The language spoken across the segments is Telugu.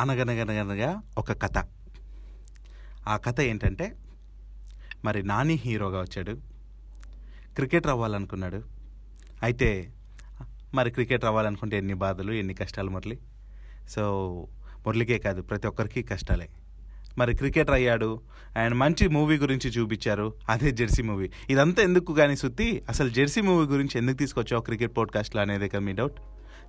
అనగనగనగనగా ఒక కథ. ఆ కథ ఏంటంటే మరి నాని హీరోగా వచ్చాడు. క్రికెటర్ అవ్వాలనుకున్నాడు అయితే మరి క్రికెటర్ అవ్వాలనుకుంటే ఎన్ని బాధలు ఎన్ని కష్టాలు మురళి? సో మురళికే కాదు ప్రతి ఒక్కరికి కష్టాలే. మరి క్రికెటర్ అయ్యాడు. అండ్ మంచి మూవీ గురించి చూపించారు. అదే జెర్సీ మూవీ. ఇదంతా ఎందుకు కానీ సుత్తి అసలు జెర్సీ మూవీ గురించి ఎందుకు తీసుకొచ్చావు క్రికెట్ పోడ్కాస్ట్లో అనేది కదా మీ డౌట్.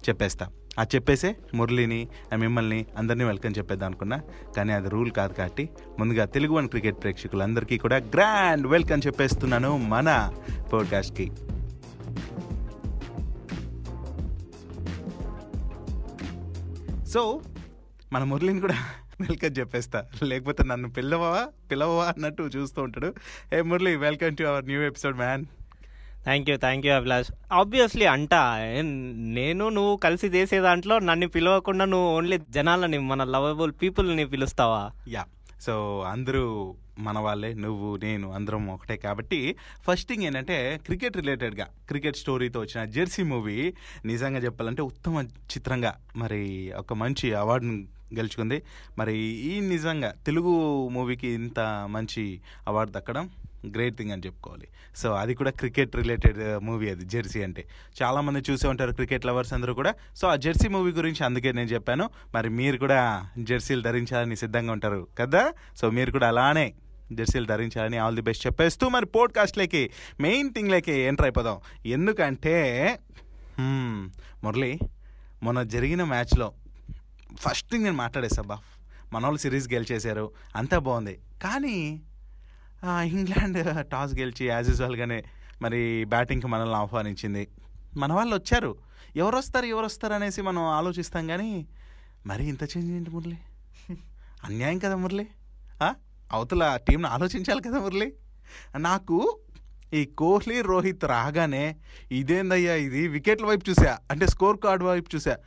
చెప్పేస్తా. అది చెప్పేసే మురళిని మిమ్మల్ని అందరినీ వెల్కమ్ చెప్పేద్దాం అనుకున్నా. కానీ అది రూల్ కాదు కాబట్టి ముందుగా తెలుగు వన్ క్రికెట్ ప్రేక్షకులందరికీ కూడా గ్రాండ్ వెల్కమ్ చెప్పేస్తున్నాను మన పోడ్కాస్ట్కి సో మన మురళిని కూడా వెల్కమ్ చెప్పేస్తా. లేకపోతే నన్ను పిల్లవా పిలవవా అన్నట్టు చూస్తూ ఉంటాడు. ఏ Murali welcome to our new episode man thank you thank you Abhilash. Obviously అంట ఏం- నేను నువ్వు కలిసి చేసే దాంట్లో నన్ను పిలవకుండా నువ్వు ఓన్లీ జనాలని మన లవబుల్ పీపుల్ని పిలుస్తావా? యా సో అందరూ మన వాళ్ళే నువ్వు నేను అందరం ఒకటే కాబట్టి ఫస్ట్ థింగ్ ఏంటంటే క్రికెట్ రిలేటెడ్గా క్రికెట్ స్టోరీతో వచ్చిన జెర్సీ మూవీ నిజంగా చెప్పాలంటే ఉత్తమ చిత్రంగా మరి ఒక మంచి అవార్డును గెలుచుకుంది. మరి ఈ నిజంగా తెలుగు మూవీకి ఇంత మంచి అవార్డు దక్కడం గ్రేట్ థింగ్ అని చెప్పుకోవాలి. సో అది కూడా క్రికెట్ రిలేటెడ్ మూవీ అది జెర్సీ అంటే. చాలామంది చూసే ఉంటారు క్రికెట్ లవర్స్ అందరూ కూడా. సో ఆ జెర్సీ మూవీ గురించి అందుకే నేను చెప్పాను. మరి మీరు కూడా జెర్సీలు ధరించాలని సిద్ధంగా ఉంటారు కదా? సో మీరు కూడా అలానే జెర్సీలు ధరించాలని ఆల్ ది బెస్ట్ చెప్పేస్తూ మరి పోడ్కాస్ట్లోకి మెయిన్ థింగ్లోకి ఎంటర్ అయిపోదాం. ఎందుకంటే మురళి మొన్న జరిగిన మ్యాచ్లో ఫస్ట్ థింగ్ నేను మాట్లాడేసా బా మన వాళ్ళు సిరీస్ గెలిచేశారు. అంతా బాగుంది. కానీ ఇంగ్లాండ్ టాస్ గెలిచి యాజ్ యూజువల్గానే మరి బ్యాటింగ్కి మనల్ని ఆహ్వానించింది. మన వాళ్ళు వచ్చారు. ఎవరు వస్తారు ఎవరు వస్తారు అనేసి మనం ఆలోచిస్తాం కానీ మరి ఇంత చేంజ్ ఏంటి మురళి? అన్యాయం కదా మురళి? అవతల టీంను ఆలోచించాలి కదా మురళి? నాకు ఈ కోహ్లీ రోహిత్ రాగానే ఇదేందయ్యా ఇది? వికెట్ల వైపు చూసా. అంటే స్కోర్ కార్డ్ వైపు చూసా.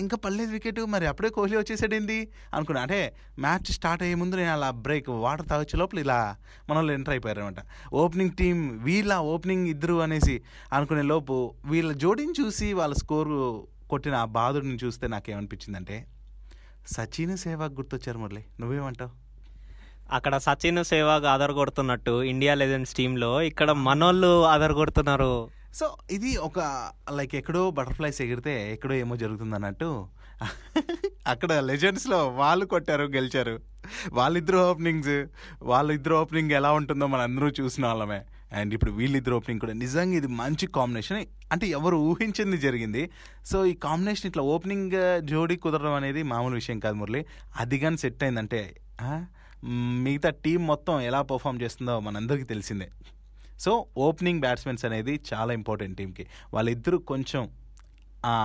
ఇంకా పర్లేదు వికెట్. మరి అప్పుడే కోహ్లీ వచ్చేసాడు ఏంది అనుకున్నా. అంటే మ్యాచ్ స్టార్ట్ అయ్యే ముందు నేను అలా బ్రేక్ వాటర్ తాగొచ్చే లోపల ఇలా మన వాళ్ళు ఎంటర్ అయిపోయారు అనమాట ఓపెనింగ్ టీం వీళ్ళ ఓపెనింగ్ ఇద్దరు అనేసి అనుకునే లోపు వీళ్ళ జోడీని చూసి వాళ్ళ స్కోరు కొట్టిన ఆ బాధుడిని చూస్తే నాకేమనిపించిందంటే సచిన్ సేవాగ్ గుర్తొచ్చారు మురళి. నువ్వేమంటావు? అక్కడ సచిన్ సేవాగ్ ఆధార్ కొడుతున్నట్టు ఇండియా లెజెండ్స్ టీంలో ఇక్కడ మనోళ్ళు ఆధార్ కొడుతున్నారు. సో ఇది ఒక లైక్ ఎక్కడో బటర్ఫ్లైస్ ఎగిరితే ఎక్కడో ఏమో జరుగుతుంది అన్నట్టు అక్కడ లెజెండ్స్లో వాళ్ళు కొట్టారు గెలిచారు. వాళ్ళిద్దరు ఓపెనింగ్స్ వాళ్ళిద్దరు ఓపెనింగ్ ఎలా ఉంటుందో మనం అందరూ చూసిన వాళ్ళమే. అండ్ ఇప్పుడు వీళ్ళిద్దరు ఓపెనింగ్ కూడా నిజంగా ఇది మంచి కాంబినేషన్ అంటే ఎవరు ఊహించింది జరిగింది. సో ఈ కాంబినేషన్ ఇట్లా ఓపెనింగ్ uh, జోడీ కుదరడం అనేది మామూలు విషయం కాదు మురళి. అది కానీ సెట్ అయిందంటే మిగతా టీం మొత్తం ఎలా పర్ఫామ్ చేస్తుందో మనందరికీ తెలిసిందే. సో ఓపెనింగ్ బ్యాట్స్మెన్స్ అనేది చాలా ఇంపార్టెంట్ టీంకి వాళ్ళిద్దరూ కొంచెం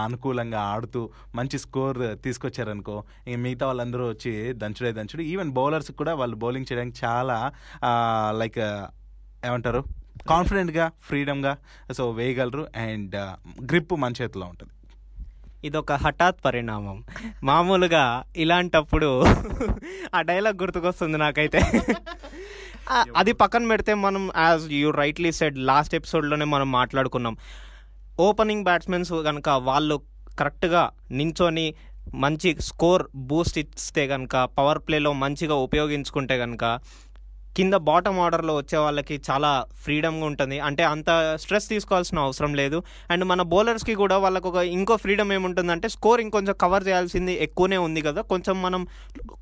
అనుకూలంగా ఆడుతూ మంచి స్కోర్ తీసుకొచ్చారనుకో ఇంక మిగతా వాళ్ళందరూ వచ్చి దంచుడే దంచుడు. ఈవెన్ బౌలర్స్ కూడా వాళ్ళు బౌలింగ్ చేయడానికి చాలా లైక్ ఏమంటారు? కాన్ఫిడెంట్గా ఫ్రీడమ్గా సో వేయగలరు. అండ్ గ్రిప్ మన చేతిలో ఉంటుంది. ఇదొక హఠాత్ పరిణామం. మామూలుగా ఇలాంటప్పుడు ఆ డైలాగ్ గుర్తుకొస్తుంది నాకైతే. అది పక్కన పెడితే మనం as you rightly said last ఎపిసోడ్లోనే మనం మాట్లాడుకున్నాం. ఓపెనింగ్ బ్యాట్స్మెన్స్ కనుక వాళ్ళు కరెక్ట్గా నించొని మంచి స్కోర్ బూస్ట్ ఇస్తే కనుక పవర్ ప్లేలో మంచిగా ఉపయోగించుకుంటే కనుక కింద బాటమ్ ఆర్డర్లో వచ్చే వాళ్ళకి చాలా ఫ్రీడమ్గా ఉంటుంది. అంటే అంత స్ట్రెస్ తీసుకోవాల్సిన అవసరం లేదు. అండ్ మన బౌలర్స్కి కూడా వాళ్ళకు ఒక ఇంకో ఫ్రీడమ్ ఏముంటుందంటే స్కోర్ ఇంకొంచెం కవర్ చేయాల్సింది ఎక్కువనే ఉంది కదా. కొంచెం మనం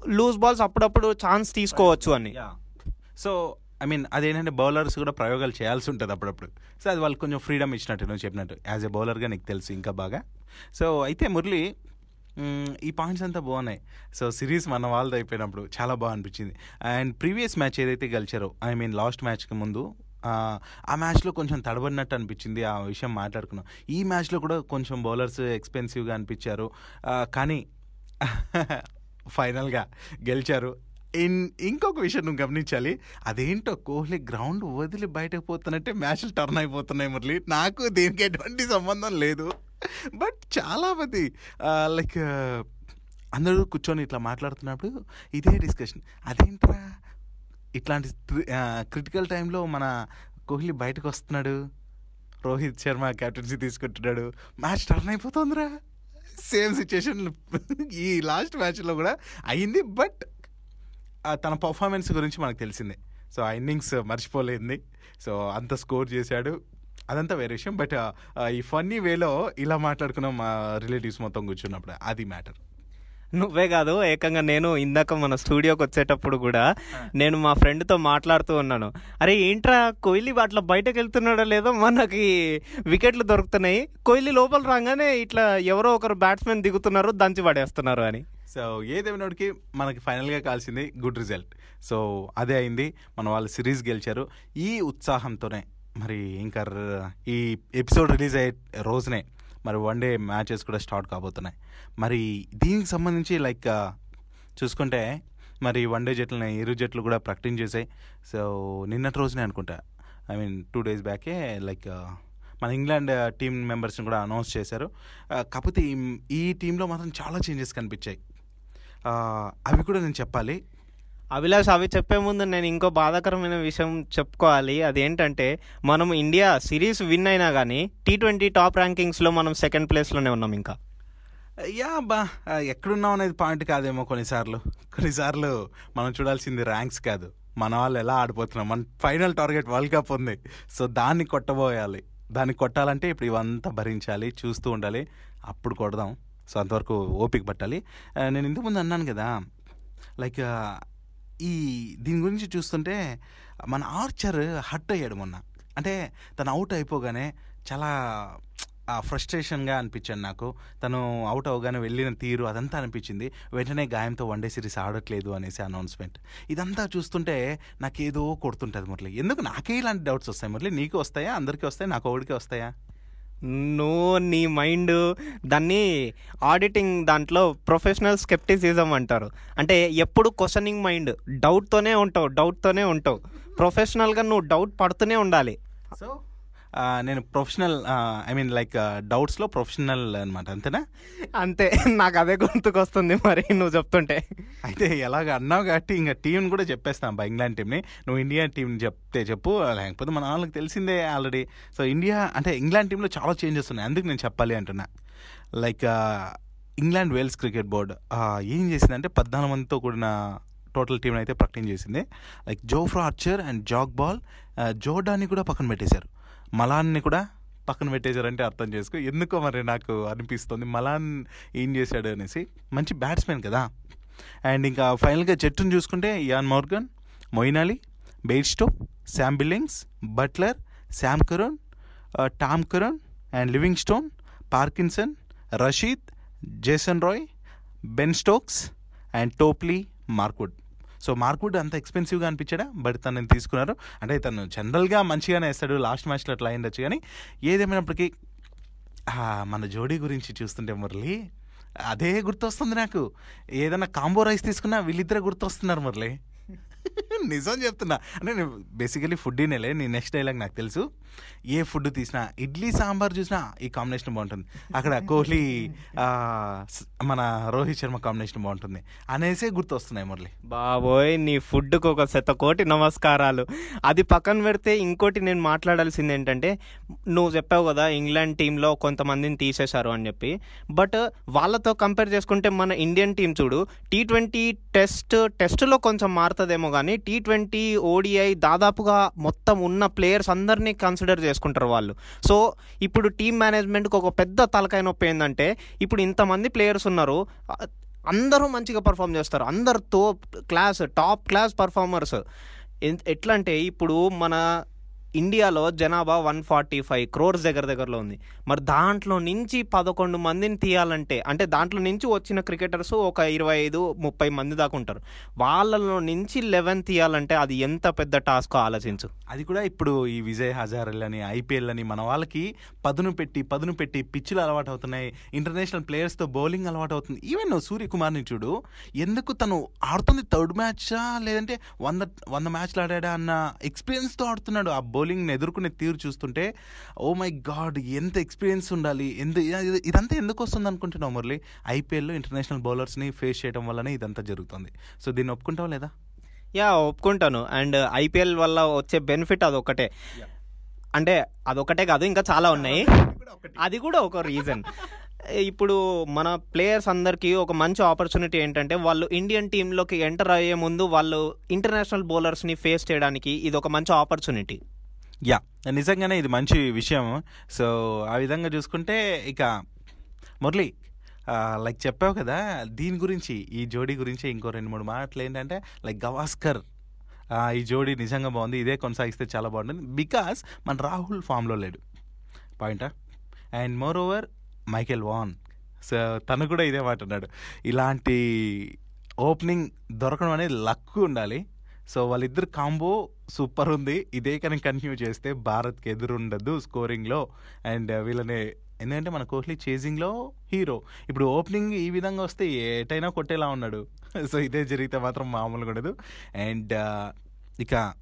లూజ్ బాల్స్ అప్పుడప్పుడు ఛాన్స్ తీసుకోవచ్చు అని. సో ఐ మీన్ అదేంటంటే బౌలర్స్ కూడా ప్రయోగాలు చేయాల్సి ఉంటుంది అప్పుడప్పుడు. సో అది వాళ్ళకి కొంచెం ఫ్రీడమ్ ఇచ్చినట్టు నువ్వు చెప్పినట్టు. యాజ్ ఎ బౌలర్గా నీకు తెలుసు ఇంకా బాగా. సో అయితే మురళి ఈ పాయింట్స్ అంతా బాగున్నాయి. సో సిరీస్ మన వాళ్ళది అయిపోయినప్పుడు చాలా బాగా అనిపించింది. అండ్ ప్రీవియస్ మ్యాచ్ ఏదైతే గెలిచారో ఐ మీన్ లాస్ట్ మ్యాచ్కి ముందు ఆ, మ్యాచ్లో కొంచెం తడబడినట్టు అనిపించింది ఆ విషయం మాట్లాడుకున్నాం. ఈ మ్యాచ్లో కూడా కొంచెం బౌలర్స్ ఎక్స్పెన్సివ్గా అనిపించారు. కానీ ఫైనల్గా గెలిచారు. ఇంకొక విషయం నువ్వు గమనించాలి. అదేంటో కోహ్లీ గ్రౌండ్ వదిలి బయటకు పోతున్నట్టే మ్యాచ్లు టర్న్ అయిపోతున్నాయి మురళి. నాకు దీనికి ఎటువంటి సంబంధం లేదు. బట్ చాలామంది లైక్ అందరూ కూర్చొని ఇట్లా మాట్లాడుతున్నప్పుడు ఇదే డిస్కషన్. అదేంట్రా ఇట్లాంటి క్రిటికల్ టైంలో మన కోహ్లీ బయటకు వస్తున్నాడు. రోహిత్ శర్మ క్యాప్టెన్సీ తీసుకుంటున్నాడు. మ్యాచ్ టర్న్ అయిపోతుందిరా. సేమ్ సిచ్యుయేషన్ ఈ లాస్ట్ మ్యాచ్లో కూడా అయింది. బట్ తన పర్ఫార్మెన్స్ గురించి మనకు తెలిసిందే. సో ఆ ఇన్నింగ్స్ మర్చిపోలేంది. సో అంత స్కోర్ చేశాడు. అదంతా వేరే విషయం. బట్ ఈ ఫన్నీ వేలో ఇలా మాట్లాడుకున్నాం మా రిలేటివ్స్ మొత్తం కూర్చున్నప్పుడు. అది మ్యాటర్ నువ్వే కాదు ఏకంగా నేను ఇందాక మన స్టూడియోకి వచ్చేటప్పుడు కూడా నేను మా ఫ్రెండ్తో మాట్లాడుతూ ఉన్నాను. అరే ఏంట్రా కోహ్లీ అట్లా బయటకు వెళ్తున్నాడో లేదో మనకి వికెట్లు దొరుకుతున్నాయి. కోహ్లీ లోపల రాగానే ఇట్లా ఎవరో ఒకరు బ్యాట్స్మెన్ దిగుతున్నారు దంచి పడేస్తున్నారు అని. సో ఏదేమినోడికి మనకి ఫైనల్గా కాల్సింది గుడ్ రిజల్ట్. సో అదే అయింది. మన వాళ్ళు సిరీస్ గెలిచారు. ఈ ఉత్సాహంతోనే మరి ఇంకా ఈ ఎపిసోడ్ రిలీజ్ అయ్యే రోజునే మరి వన్ డే మ్యాచెస్ కూడా స్టార్ట్ కాబోతున్నాయి. మరి దీనికి సంబంధించి లైక్ చూసుకుంటే మరి వన్ డే జట్లని ఇరు జట్లు కూడా ప్రకటించేసాయి సో నిన్నటి రోజునే అనుకుంటా. ఐ మీన్ టూ డేస్ బ్యాకే లైక్ మన ఇంగ్లాండ్ టీం మెంబర్స్ని కూడా అనౌన్స్ చేశారు. కాకపోతే ఈ- టీంలో మాత్రం చాలా చేంజెస్ కనిపించాయి. అవి కూడా నేను చెప్పాలి. అభిలాష్ అవి చెప్పే ముందు నేను ఇంకో బాధాకరమైన విషయం చెప్పుకోవాలి. అదేంటంటే మనం ఇండియా సిరీస్ విన్ అయినా కానీ టీ ట్వంటీ టాప్ ర్యాంకింగ్స్లో మనం సెకండ్ ప్లేస్లోనే ఉన్నాం ఇంకా. యా బా ఎక్కడున్నాం అనేది పాయింట్ కాదేమో కొన్నిసార్లు. కొన్నిసార్లు మనం చూడాల్సింది ర్యాంక్స్ కాదు. మన వాళ్ళు ఎలా ఆడిపోతున్నాం. మన ఫైనల్ టార్గెట్ వరల్డ్ కప్ ఉంది. సో దాన్ని కొట్టబోయాలి. దాన్ని కొట్టాలంటే ఇప్పుడు ఇవంతా భరించాలి చూస్తూ ఉండాలి. అప్పుడు కొడదాం. సో అంతవరకు ఓపిక పట్టాలి. నేను ఇంతకుముందు అన్నాను కదా లైక్ ఈ దీని గురించి చూస్తుంటే మన ఆర్చర్ హట్ అయ్యాడు మొన్న. అంటే తను అవుట్ అయిపోగానే చాలా ఫ్రస్ట్రేషన్గా అనిపించాను నాకు. తను అవుట్ అవగానే వెళ్ళిన తీరు అదంతా అనిపించింది. వెంటనే గాయంతో వన్ డే సిరీస్ ఆడట్లేదు అనేసి అనౌన్స్మెంట్. ఇదంతా చూస్తుంటే నాకేదో కొడుతుంటుంది మురళి. ఎందుకు? నాకే ఇలాంటి డౌట్స్ వస్తాయి మురళి. నీకు వస్తాయా? అందరికీ వస్తాయి? నాకు ఒకడికి వస్తాయా? నువ్వు నీ మైండ్ దాన్ని ఆడిటింగ్ దాంట్లో ప్రొఫెషనల్ స్కెప్టిసిజం అంటారు. అంటే ఎప్పుడు క్వశ్చనింగ్ మైండ్ డౌట్తోనే ఉంటావు డౌట్తోనే ఉంటావు. ప్రొఫెషనల్గా నువ్వు డౌట్ పడుతూనే ఉండాలి. సో నేను ప్రొఫెషనల్ ఐ మీన్ లైక్ డౌట్స్లో ప్రొఫెషనల్ అనమాట అంతేనా? అంతే నాకు అదే గుర్తుకొస్తుంది మరి నువ్వు చెప్తుంటే. అయితే ఎలాగ అన్నావు కాబట్టి ఇంకా టీం కూడా చెప్పేస్తాం బా ఇంగ్లాండ్ టీంని నువ్వు ఇండియా టీం చెప్తే చెప్పు లేకపోతే మన వాళ్ళకి తెలిసిందే ఆల్రెడీ సో ఇండియా అంటే ఇంగ్లాండ్ టీంలో చాలా చేంజెస్ ఉన్నాయి అందుకు నేను చెప్పాలి అంటున్నా. Like England Wales cricket board ఏం చేసిందంటే పద్నాలుగు మందితో కూడిన టోటల్ టీం అయితే ప్రకటన చేసింది. లైక్ జోఫ్రా ఆర్చర్ అండ్ జాగ్ బాల్ జోర్డాన్ని కూడా పక్కన పెట్టేశారు. మలాన్ని కూడా పక్కన పెట్టేశారంటే అర్థం చేసుకో. ఎందుకో మరి నాకు అనిపిస్తుంది. మలాన్ ఏం చేశాడు అనేసి. మంచి బ్యాట్స్మెన్ కదా. అండ్ ఇంకా ఫైనల్గా జట్టును చూసుకుంటే Eoin Morgan Moeen Ali Bairstow Sam Billings Buttler Sam Curran Tom Curran and Livingstone Parkinson Rashid Jason Roy Ben Stokes and Topley Mark Wood so Mark Wood అంత ఎక్స్పెన్సివ్గా అనిపించాడా? బట్ తనని తీసుకున్నారు. అంటే తను జనరల్గా మంచిగానే వేస్తాడు. లాస్ట్ మ్యాచ్లో అట్లా అయిండొచ్చు కానీ ఏదేమైనప్పటికీ మన జోడీ గురించి చూస్తుంటే మురళి అదే గుర్తొస్తుంది నాకు. ఏదైనా కాంబో రైస్ తీసుకున్నా వీళ్ళిద్దరే గుర్తొస్తున్నారు మురళి. నిజం చెప్తున్నా. అంటే నేను బేసికలీ ఫుడ్ నీ నెక్స్ట్ డైలాగ్ నాకు తెలుసు. ఏ ఫుడ్ తీసినా ఇడ్లీ సాంబార్ చూసినా ఈ కాంబినేషన్ బాగుంటుంది. అక్కడ కోహ్లీ మన రోహిత్ శర్మ కాంబినేషన్ బాగుంటుంది. అనేసే గుర్తొస్తున్నాయి మురళి. బాబోయ్ నీ ఫుడ్కు ఒక శతకోటి నమస్కారాలు. అది పక్కన పెడితే ఇంకోటి నేను మాట్లాడాల్సింది ఏంటంటే నువ్వు చెప్పావు కదా ఇంగ్లాండ్ టీంలో కొంతమందిని తీసేశారు అని చెప్పి. బట్ వాళ్ళతో కంపేర్ చేసుకుంటే మన ఇండియన్ టీం చూడు టీ ట్వంటీ టెస్ట్ టెస్ట్లో కొంచెం మారుతుందేమో కానీ టీ ట్వంటీ ఓడిఐ దాదాపుగా మొత్తం ఉన్న ప్లేయర్స్ అందరినీ కన్సిడర్ చేసుకుంటారు వాళ్ళు. సో ఇప్పుడు టీం మేనేజ్మెంట్కి ఒక పెద్ద తలకాయ నొప్పి ఏంటంటే ఇప్పుడు ఇంతమంది ప్లేయర్స్ ఉన్నారు అందరూ మంచిగా పర్ఫామ్ చేస్తారు. అందరుతో క్లాస్ టాప్ క్లాస్ పర్ఫార్మర్స్ ఎట్లా అంటే ఇప్పుడు మన ఇండియాలో జనాభా వన్ ఫార్టీ ఫైవ్ క్రోర్స్ దగ్గర దగ్గరలో ఉంది. మరి దాంట్లో నుంచి పదకొండు మందిని తీయాలంటే అంటే దాంట్లో నుంచి వచ్చిన క్రికెటర్స్ ఒక ఇరవై ఐదు ముప్పై మంది దాకా ఉంటారు. వాళ్ళలో నుంచి లెవెన్ తీయాలంటే అది ఎంత పెద్ద టాస్క్ ఆలోచించు. అది కూడా ఇప్పుడు ఈ విజయ్ హజారెల్ ఐపీఎల్ అని మన వాళ్ళకి పదును పెట్టి పదును పెట్టి పిచ్చులు అలవాటు అవుతున్నాయి ఇంటర్నేషనల్ ప్లేయర్స్తో బౌలింగ్ అలవాటు అవుతుంది ఈవెన్ సూర్యకుమార్ని చూడు ఎందుకు తను ఆడుతుంది థర్డ్ మ్యాచా? లేదంటే వంద వంద మ్యాచ్లు ఆడాడా అన్న ఎక్స్పీరియన్స్తో ఆడుతున్నాడు ఆ బౌలింగ్ని ఎదుర్కొనే తీరు చూస్తుంటే ఓ మై గాడ్ ఎంత ఎక్స్పీరియన్స్ ఉండాలి ఎంత ఇది- ఇదంతా ఎందుకు వస్తుంది అనుకుంటున్నావు మురళి? ఐపీఎల్లో ఇంటర్నేషనల్ బౌలర్స్ని ఫేస్ చేయడం వల్లనే ఇదంతా జరుగుతుంది. సో దీన్ని ఒప్పుకుంటావా లేదా? యా ఒప్పుకుంటాను. అండ్ ఐపీఎల్ వల్ల వచ్చే బెనిఫిట్ అదొకటే అంటే అదొకటే కాదు ఇంకా చాలా ఉన్నాయి. అది కూడా ఒక రీజన్. ఇప్పుడు మన ప్లేయర్స్ అందరికీ ఒక మంచి ఆపర్చునిటీ ఏంటంటే వాళ్ళు ఇండియన్ టీంలోకి ఎంటర్ అయ్యే ముందు వాళ్ళు ఇంటర్నేషనల్ బౌలర్స్ని ఫేస్ చేయడానికి ఇది ఒక మంచి ఆపర్చునిటీ. యా. నిజంగానే ఇది మంచి విషయం. సో ఆ విధంగా చూసుకుంటే ఇక మురళి లైక్ చెప్పావు కదా దీని గురించి ఈ జోడీ గురించి ఇంకో రెండు మూడు మాటలు ఏంటంటే లైక్ గవాస్కర్ ఈ జోడీ నిజంగా బాగుంది ఇదే కొనసాగిస్తే చాలా బాగుంటుంది. బికాస్ మన రాహుల్ ఫామ్లో లేడు. పాయింటా and moreover Michael Vaughan so తను కూడా ఇదే మాట అన్నాడు. ఇలాంటి ఓపెనింగ్ దొరకడం అనేది లక్ ఉండాలి. సో వాళ్ళిద్దరు కాంబో సూపర్ ఉంది. ఇదే కానీ కంటిన్యూ చేస్తే భారత్కి ఎదురుండదు స్కోరింగ్లో. అండ్ వీళ్ళని ఎందుకంటే మన కోహ్లీ చేజింగ్లో హీరో. ఇప్పుడు ఓపెనింగ్ ఈ విధంగా వస్తే ఏటైనా కొట్టేలా ఉన్నాడు. సో ఇదే జరిగితే మాత్రం మామూలుగా ఉండదు. అండ్ ఇక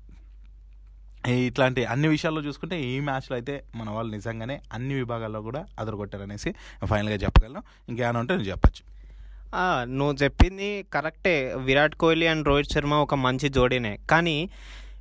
ఇట్లాంటి అన్ని విషయాల్లో చూసుకుంటే ఈ మ్యాచ్లో అయితే మన వాళ్ళు నిజంగానే అన్ని విభాగాల్లో కూడా అదరగొట్టారనేసి ఫైనల్గా చెప్పగలను. ఇంకేమైనా ఉంటే నేను చెప్పచ్చు. నువ్వు చెప్పింది కరెక్టే. విరాట్ కోహ్లీ అండ్ రోహిత్ శర్మ ఒక మంచి జోడీనే. కానీ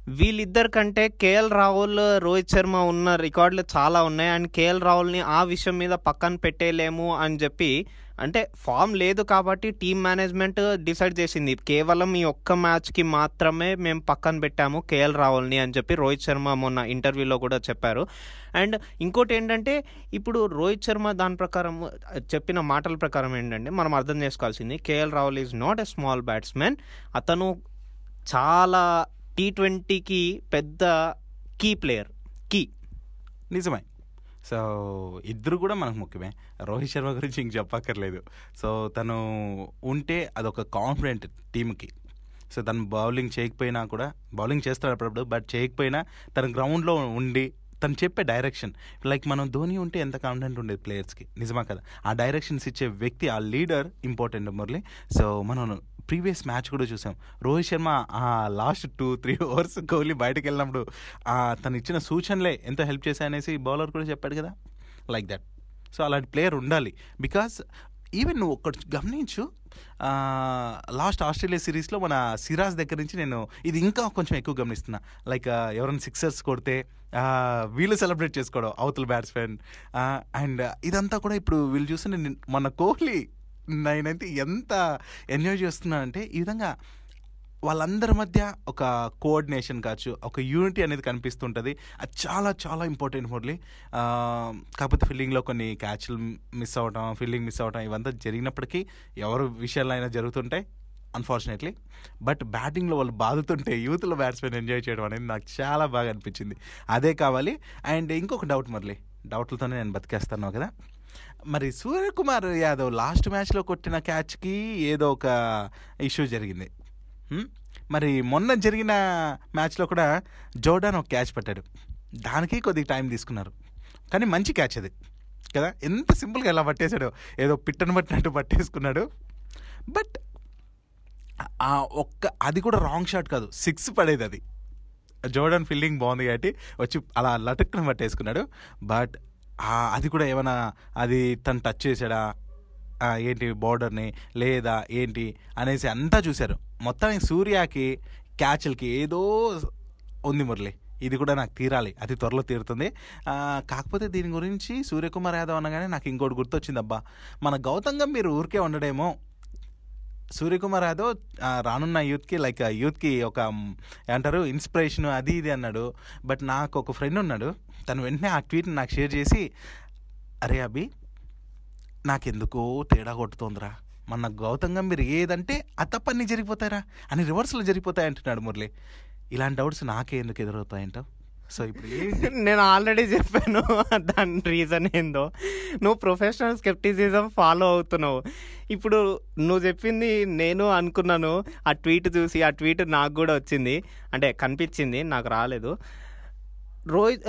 వీళ్ళిద్దరి కంటే కేఎల్ రాహుల్ రోహిత్ శర్మ ఉన్న రికార్డులు చాలా ఉన్నాయి. అండ్ కేఎల్ రాహుల్ని ఆ విషయం మీద పక్కన పెట్టేయలేము అని చెప్పి అంటే ఫామ్ లేదు కాబట్టి టీమ్ మేనేజ్మెంట్ డిసైడ్ చేసింది. కేవలం ఈ ఒక్క మ్యాచ్కి మాత్రమే మేము పక్కన పెట్టాము కేఎల్ రాహుల్ని అని చెప్పి రోహిత్ శర్మ మొన్న ఇంటర్వ్యూలో కూడా చెప్పారు. అండ్ ఇంకోటి ఏంటంటే ఇప్పుడు రోహిత్ శర్మ దాని ప్రకారం చెప్పిన మాటల ప్రకారం ఏంటంటే మనం అర్థం చేసుకోవాల్సింది KL Rahul is not a small batsmen. అతను చాలా టీ ట్వంటీకి పెద్ద కీ ప్లేయర్. కీ. నిజమే. సో ఇద్దరు కూడా మనకు ముఖ్యమే. రోహిత్ శర్మ గురించి ఇంక చెప్పక్కర్లేదు. సో తను ఉంటే అదొక కాన్ఫిడెంట్ టీంకి సో తను బౌలింగ్ చేయకపోయినా కూడా బౌలింగ్ చేస్తాడు అప్పుడప్పుడు బట్ చేయకపోయినా తను గ్రౌండ్లో ఉండి తను చెప్పే డైరెక్షన్ లైక్ మనం ధోని ఉంటే ఎంత కాన్ఫిడెంట్ ఉండేది ప్లేయర్స్కి నిజమా కదా? ఆ డైరెక్షన్స్ ఇచ్చే వ్యక్తి ఆ లీడర్ ఇంపార్టెంట్ మురళి. సో మనం ప్రీవియస్ మ్యాచ్ కూడా చూసాం. రోహిత్ శర్మ ఆ last two three overs Kohli బయటకు వెళ్ళినప్పుడు తను ఇచ్చిన సూచనలే ఎంతో హెల్ప్ చేశాయనేసి బౌలర్ కూడా చెప్పాడు కదా? లైక్ దట్ సో అలాంటి ప్లేయర్ ఉండాలి. బికాస్ ఈవెన్ నువ్వు ఒక్కటి గమనించు. లాస్ట్ ఆస్ట్రేలియా సిరీస్లో మన సిరాజ్ దగ్గర నుంచి నేను ఇది ఇంకా కొంచెం ఎక్కువ గమనిస్తున్నా. లైక్ ఎవరైనా సిక్సర్స్ కొడితే వీళ్ళు సెలబ్రేట్ చేసుకోవడం అవతల బ్యాట్స్మెన్ అండ్ ఇదంతా కూడా ఇప్పుడు వీళ్ళు చూస్తే నేను మన కోహ్లీ నేనైతే ఎంత ఎంజాయ్ చేస్తున్నానంటే ఈ విధంగా వాళ్ళందరి మధ్య ఒక కోఆర్డినేషన్ కావచ్చు ఒక యూనిటీ అనేది కనిపిస్తుంటుంది. అది చాలా చాలా ఇంపార్టెంట్ మురళి. కాకపోతే ఫీల్డింగ్లో కొన్ని క్యాచ్లు మిస్ అవ్వటం ఫీల్డింగ్ మిస్ అవటం ఇవంతా జరిగినప్పటికీ ఎవరు విషయాలు అయినా జరుగుతుంటాయి అన్ఫార్చునేట్లీ బట్ బ్యాటింగ్లో వాళ్ళు బాదుతుంటే యూత్లో బ్యాట్స్మెన్ ఎంజాయ్ చేయడం అనేది నాకు చాలా బాగా అనిపించింది. అదే కావాలి. అండ్ ఇంకొక డౌట్ మురళి. డౌట్లతోనే నేను బతికేస్తాను కదా. మరి సూర్యకుమార్ యాదవ్ లాస్ట్ మ్యాచ్లో కొట్టిన క్యాచ్కి ఏదో ఒక ఇష్యూ జరిగింది. మరి మొన్న జరిగిన మ్యాచ్లో కూడా జోర్డాన్ ఒక క్యాచ్ పట్టాడు. దానికి కొద్దిగా టైం తీసుకున్నారు. కానీ మంచి క్యాచ్ అది. కదా? ఎంత సింపుల్గా ఎలా పట్టేశాడు. ఏదో పిట్టను పట్టినట్టు పట్టేసుకున్నాడు. బట్ ఆ ఒక్క అది కూడా రాంగ్ షాట్ కాదు. సిక్స్ పడేది అది. జోర్డన్ ఫీల్డింగ్ బాగుంది కాబట్టి వచ్చి అలా లటుక్కుని పట్టేసుకున్నాడు. బట్ అది కూడా ఏమైనా అది తను టచ్ చేశాడా? ఏంటి బార్డర్ని లేదా ఏంటి అనేసి అంతా చూశారు. మొత్తానికి సూర్యకి క్యాచ్లకి ఏదో ఉంది మురళి. ఇది కూడా నాకు తీరాలి. అతి త్వరలో తీరుతుంది. కాకపోతే దీని గురించి సూర్యకుమార్ యాదవ్ అనగానే నాకు ఇంకోటి గుర్తొచ్చింది అబ్బా మన గౌతమ్ మీరు ఊరికే ఉండడేమో సూర్యకుమార్ యాదవ్ రానున్న యూత్కి లైక్ యూత్కి ఒక ఏమంటారు ఇన్స్పిరేషన్ అది ఇది అన్నాడు. బట్ నాకు ఒక ఫ్రెండ్ ఉన్నాడు. తను వెంటనే ఆ ట్వీట్ని నాకు షేర్ చేసి అరే అభి నాకెందుకో తేడా కొట్టుతోందిరా మన గౌతమ్ గంభీర్ ఏదంటే ఆ జరిగిపోతారా అని రివర్స్లో జరిగిపోతాయి అంటున్నాడు మురళి. ఇలాంటి డౌట్స్ నాకే ఎందుకు ఎదురవుతాయంటావు? సో ఇప్పుడు నేను ఆల్రెడీ చెప్పాను. దాని రీజన్ ఏందో? నువ్వు ప్రొఫెషనల్ స్కెప్టిసిజం ఫాలో అవుతున్నావు. ఇప్పుడు నువ్వు చెప్పింది నేను అనుకున్నాను. ఆ ట్వీట్ చూసి ఆ ట్వీట్ నాకు కూడా వచ్చింది. అంటే కనిపించింది నాకు రాలేదు. Rohit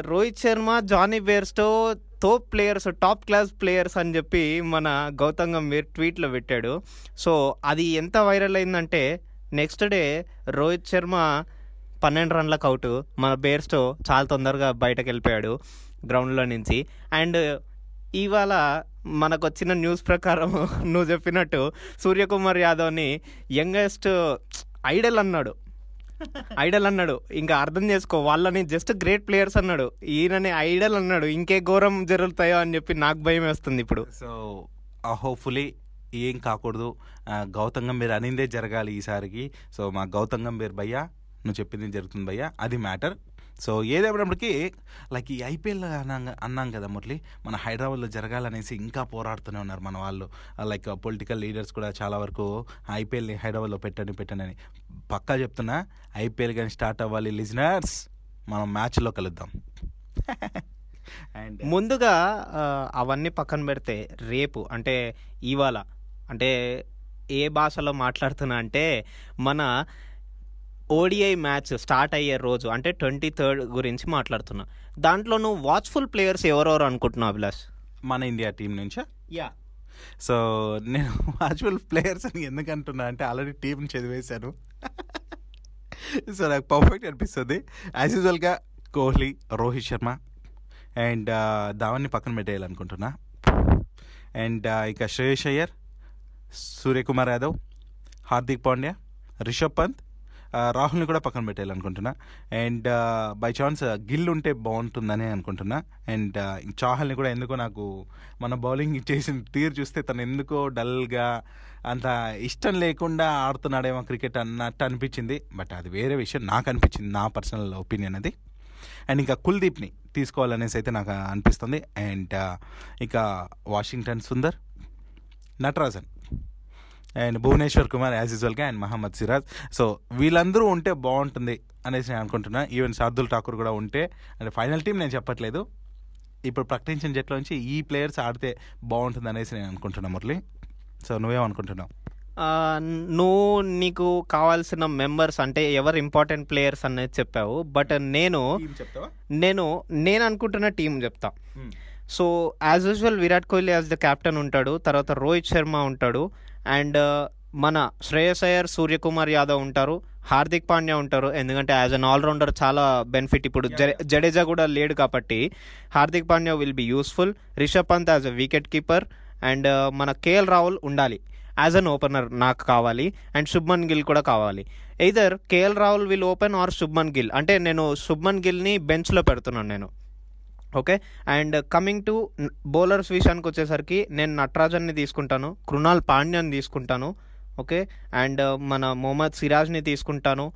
Rohit Sharma Jonny Bairstow top players top class players అని చెప్పి మన గౌతమ్ గంభీర్ ట్వీట్లో పెట్టాడు. సో అది ఎంత వైరల్ అయిందంటే నెక్స్ట్ డే రోహిత్ శర్మ పన్నెండు రన్లకు అవుట్ మన బేర్స్తో చాలా తొందరగా బయటకు వెళ్ళిపోయాడు గ్రౌండ్లో నుంచి. అండ్ ఇవాళ మనకు వచ్చిన న్యూస్ ప్రకారం నువ్వు చెప్పినట్టు సూర్యకుమార్ యాదవ్ని యంగెస్ట్ ఐడల్ అన్నాడు. ఐడల్ అన్నాడు. ఇంకా అర్థం చేసుకో వాళ్ళని జస్ట్ గ్రేట్ ప్లేయర్స్ అన్నాడు. ఈయనని ఐడల్ అన్నాడు. ఇంకే ఘోరం జరుగుతాయో అని చెప్పి నాకు భయం వేస్తుంది ఇప్పుడు. సో హోప్ఫుల్లీ uh, ఏం కాకూడదు. Uh, గౌతమ్ గంభీర్ అనిందే జరగాలి ఈసారికి. సో మా గౌతమ్ గంభీర్ భయ్యా నువ్వు చెప్పింది జరుగుతుంది భయ్యా. అది మ్యాటర్ సో ఏదేమైనప్పటికీ లైక్ ఈ ఐపీఎల్ అన్నా అన్నాం కదా మురళి. మన హైదరాబాద్లో జరగాలనేసి ఇంకా పోరాడుతూనే ఉన్నారు మన వాళ్ళు. లైక్ పొలిటికల్ లీడర్స్ కూడా చాలా వరకు ఐపీఎల్ని హైదరాబాద్లో పెట్టండి పెట్టండి అని పక్కా చెప్తున్నా ఐపీఎల్ కానీ స్టార్ట్ అవ్వాలి లిజనర్స్. మనం మ్యాచ్లో కలుద్దాం. అండ్ ముందుగా అవన్నీ పక్కన పెడితే రేపు అంటే ఇవాళ అంటే ఏ భాషలో మాట్లాడుతున్నా అంటే మన ఓడిఐ మ్యాచ్ స్టార్ట్ అయ్యే రోజు అంటే ట్వంటీ థర్డ్ గురించి మాట్లాడుతున్నా. దాంట్లో నువ్వు వాచ్ఫుల్ ప్లేయర్స్ ఎవరెవరు అనుకుంటున్నావు అభిలాష్? మన ఇండియా టీం నుంచా? యా. సో నేను వాచువల్ ప్లేయర్స్ అని ఎందుకు అంటున్నా అంటే ఆల్రెడీ టీం చదివేశాను సో నాకు పర్ఫెక్ట్ అనిపిస్తుంది. యాజ్ యూజువల్గా కోహ్లీ రోహిత్ శర్మ అండ్ ధావన్ని పక్కన పెట్టేయాలనుకుంటున్నా. అండ్ ఇక శ్రేయస్ అయ్యర్ సూర్యకుమార్ యాదవ్ హార్దిక్ పాండ్యా రిషబ్ పంత్ రాహుల్ని కూడా పక్కన పెట్టేయాలనుకుంటున్నా. అండ్ బై ఛాన్స్ గిల్ ఉంటే బాగుంటుందని అనుకుంటున్నా. అండ్ చాహల్ని కూడా ఎందుకో నాకు మన బౌలింగ్ చేసిన తీరు చూస్తే తను ఎందుకో డల్గా అంత ఇష్టం లేకుండా ఆడుతున్నాడేమో క్రికెట్ అన్నట్టు అనిపించింది. బట్ అది వేరే విషయం. నాకు అనిపించింది నా పర్సనల్ ఒపీనియన్ అది. అండ్ ఇంకా కుల్దీప్ని తీసుకోవాలనేసి అయితే నాకు అనిపిస్తుంది. అండ్ ఇక Washington Sundar Natarajan. And Bhuvneshwar Kumar as యూజువల్గా అండ్ మహమ్మద్ సిరాజ్. సో వీళ్ళందరూ ఉంటే బాగుంటుంది అనేసి నేను అనుకుంటున్నా. ఈవెన్ శార్దుల్ ఠాకూర్ కూడా ఉంటే. అంటే ఫైనల్ టీం నేను చెప్పట్లేదు. ఇప్పుడు ప్రకటించిన జట్లో నుంచి ఈ ప్లేయర్స్ ఆడితే బాగుంటుంది అనేసి నేను అనుకుంటున్నా మురళి. సో నువ్వేమనుకుంటున్నావు? నువ్వు నీకు కావాల్సిన మెంబర్స్ అంటే ఎవరు ఇంపార్టెంట్ ప్లేయర్స్ అనేది చెప్పావు. బట్ నేను నేను నేను అనుకుంటున్న టీం చెప్తా. So as usual Virat Kohli as the captain ఉంటాడు. తర్వాత రోహిత్ శర్మ ఉంటాడు. అండ్ మన శ్రేయస్ అయ్యర్ సూర్యకుమార్ యాదవ్ ఉంటారు. హార్దిక్ పాండ్యా ఉంటారు. ఎందుకంటే యాజ్ అన్ ఆల్రౌండర్ చాలా బెనిఫిట్ ఇప్పుడు జడే- జడేజా కూడా లేడు కాబట్టి Hardik Pandya will be useful Rishabh Pant as a wicket keeper and మన కేఎల్ రాహుల్ ఉండాలి. యాజ్ అన్ ఓపెనర్ నాకు కావాలి అండ్ శుభ్మన్ గిల్ కూడా కావాలి. Either KL Rahul will open or Shubman Gill. అంటే నేను శుభ్మన్ గిల్ని బెంచ్లో పెడుతున్నాను నేను. Okay? And coming to bowlers విషయానికి వచ్చేసరికి నేను నటరాజన్ని తీసుకుంటాను కృణాల్ పాండ్యాన్ని తీసుకుంటాను ఓకే? అండ్ మన మొహమ్మద్ సిరాజ్ని తీసుకుంటాను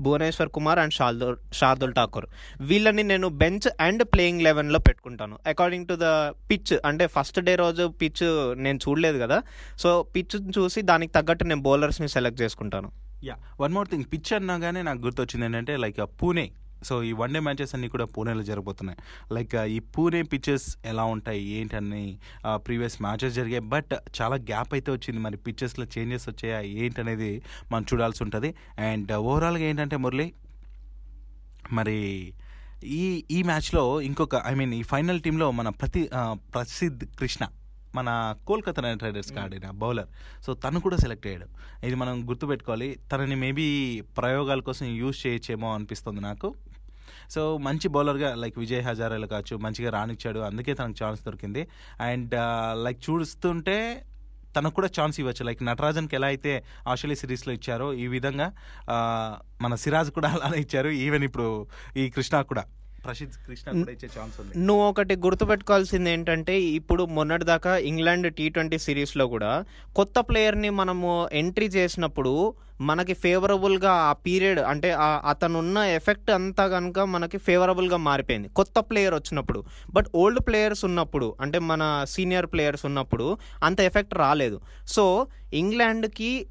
భువనేశ్వర్ కుమార్ అండ్ షార్దుల్ షార్దుల్ ఠాకూర్. వీళ్ళని నేను బెంచ్ అండ్ ప్లేయింగ్ లెవెన్లో పెట్టుకుంటాను. అకార్డింగ్ టు ద పిచ్ అంటే ఫస్ట్ డే రోజు పిచ్ నేను చూడలేదు కదా? సో పిచ్ చూసి దానికి తగ్గట్టు నేను బౌలర్స్ని సెలెక్ట్ చేసుకుంటాను. Yeah one more thing. Pitch అన్నాగానే నాకు గుర్తొచ్చింది ఏంటంటే లైక్ పూణే. సో ఈ వన్ డే మ్యాచెస్ అన్ని కూడా పూణేలో జరగబోతున్నాయి. లైక్ ఈ పూణే పిచెస్ ఎలా ఉంటాయి ఏంటని ప్రీవియస్ మ్యాచెస్ జరిగాయి. బట్ చాలా గ్యాప్ అయితే వచ్చింది. మరి పిచెస్లో చేంజెస్ వచ్చాయా ఏంటనేది మనం చూడాల్సి ఉంటుంది. అండ్ ఓవరాల్గా ఏంటంటే మురళి మరి ఈ ఈ మ్యాచ్లో ఇంకొక ఐ మీన్ ఈ ఫైనల్ టీంలో మన ప్రతి ప్రసిద్ధ్ కృష్ణ మన కోల్కతా నైట్ రైడర్స్కి ఆడిన బౌలర్. సో తను కూడా సెలెక్ట్ అయ్యాడు. ఇది మనం గుర్తుపెట్టుకోవాలి. తనని మేబీ ప్రయోగాల కోసం యూజ్ చేయొచ్చేమో అనిపిస్తుంది నాకు. సో మంచి బౌలర్గా లైక్ విజయ్ హజారాలు కావచ్చు మంచిగా రానిచ్చాడు అందుకే తనకు ఛాన్స్ దొరికింది. అండ్ లైక్ చూస్తుంటే తనకు కూడా ఛాన్స్ ఇవ్వచ్చు. లైక్ నటరాజన్కి ఎలా అయితే ఆస్ట్రేలియా సిరీస్లో ఇచ్చారో ఈ విధంగా మన సిరాజ్ కూడా అలానే ఇచ్చారు. ఈవెన్ ఇప్పుడు ఈ కృష్ణ కూడా. ప్రసిద్ధ్ కృష్ణ కూడా ఇచ్చే ఛాన్స్ ఉంది. నువ్వు ఒకటి గుర్తుపెట్టుకోవాల్సింది ఏంటంటే ఇప్పుడు మొన్నటిదాకా ఇంగ్లాండ్ టీ ట్వంటీ సిరీస్లో కూడా కొత్త ప్లేయర్ని మనము ఎంట్రీ చేసినప్పుడు మనకి ఫేవరబుల్గా ఆ పీరియడ్ అంటే ఆ- అతను ఉన్న ఎఫెక్ట్ అంతా కనుక మనకి ఫేవరబుల్గా మారిపోయింది. కొత్త ప్లేయర్ వచ్చినప్పుడు. బట్ ఓల్డ్ ప్లేయర్స్ ఉన్నప్పుడు అంటే మన సీనియర్ ప్లేయర్స్ ఉన్నప్పుడు అంత ఎఫెక్ట్ రాలేదు. సో ఇంగ్లాండ్కి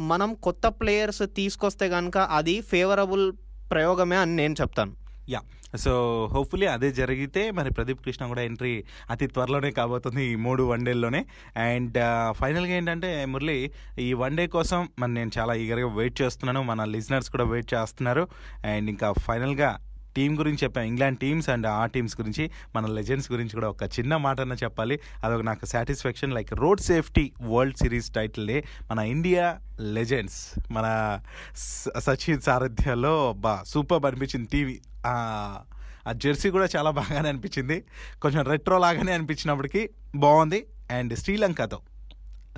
మనం కొత్త ప్లేయర్స్ తీసుకొస్తే కనుక అది ఫేవరబుల్ ప్రయోగమే అని నేను చెప్తాను. యా సో హోప్ఫుల్లీ అదే జరిగితే మరి ప్రదీప్ కృష్ణ కూడా ఎంట్రీ అతి త్వరలోనే కాబోతుంది ఈ మూడు వన్డేల్లోనే అండ్ ఫైనల్గా ఏంటంటే మురళి ఈ వన్డే కోసం మరి నేను చాలా ఈగర్గా వెయిట్ చేస్తున్నాను. మన లిజనర్స్ కూడా వెయిట్ చేస్తున్నారు. అండ్ ఇంకా ఫైనల్గా టీం గురించి చెప్పాం. ఇంగ్లాండ్ టీమ్స్ అండ్ ఆ టీమ్స్ గురించి మన లెజెండ్స్ గురించి కూడా ఒక చిన్న మాట అన్న చెప్పాలి. అదొక నాకు satisfaction like road safety world series టైటిల్నే మన ఇండియా లెజెండ్స్ మన స- సచిన్ సారథ్యంలో బా సూపర్ అనిపించింది టీవీ. ఆ జెర్సీ కూడా చాలా బాగానే అనిపించింది. కొంచెం రెట్రో లాగానే అనిపించినప్పటికీ బాగుంది. అండ్ శ్రీలంకతో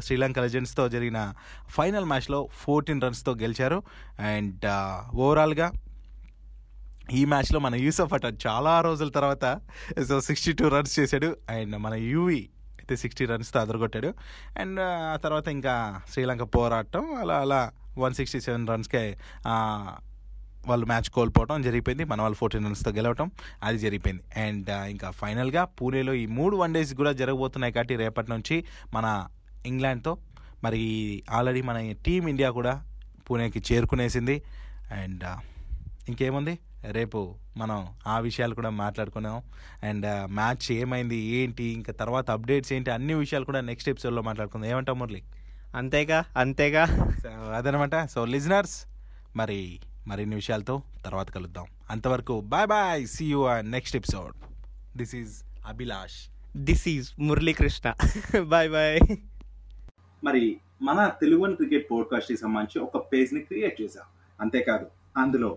శ్రీలంక లెజెండ్స్తో జరిగిన ఫైనల్ మ్యాచ్లో ఫోర్టీన్ రన్స్తో గెలిచారు. అండ్ ఓవరాల్గా ఈ మ్యాచ్లో మన యూసఫ్ అటన్ చాలా రోజుల తర్వాత సో సిక్స్టీ టూ రన్స్ చేశాడు. అండ్ మన యూవి అయితే సిక్స్టీ రన్స్తో అదరగొట్టాడు. అండ్ ఆ తర్వాత ఇంకా శ్రీలంక పోరాటం అలా అలా వన్ సిక్స్టీ సెవెన్ రన్స్కే వాళ్ళు మ్యాచ్ కోల్పోవడం జరిగిపోయింది. మన వాళ్ళు ఫోర్టీన్ రన్స్తో గెలవటం అది జరిగిపోయింది. అండ్ ఇంకా ఫైనల్గా పూణేలో ఈ మూడు వన్ డేస్ కూడా జరగబోతున్నాయి కాబట్టి రేపటి నుంచి మన ఇంగ్లాండ్తో మరి ఆల్రెడీ మన టీం ఇండియా కూడా పూణేకి చేరుకునేసింది. అండ్ ఇంకేముంది? రేపు మనం ఆ విషయాలు కూడా మాట్లాడుకున్నాం. అండ్ మ్యాచ్ ఏమైంది ఏంటి ఇంకా తర్వాత అప్డేట్స్ ఏంటి అన్ని విషయాలు కూడా నెక్స్ట్ ఎపిసోడ్లో మాట్లాడుకుందాం. ఏమంటావు మురళి? అంతేగా అంతేగా. అదనమాట. సో లిజనర్స్ మరి మరిన్ని విషయాలతో తర్వాత కలుద్దాం. అంతవరకు bye bye see you next episode this is Abhilash this is Muralikrishna. Bye bye మరి మన తెలుగు క్రికెట్ పోడ్కాస్ట్కి సంబంధించి ఒక పేజ్ని క్రియేట్ చేశాం. అంతేకాదు అందులో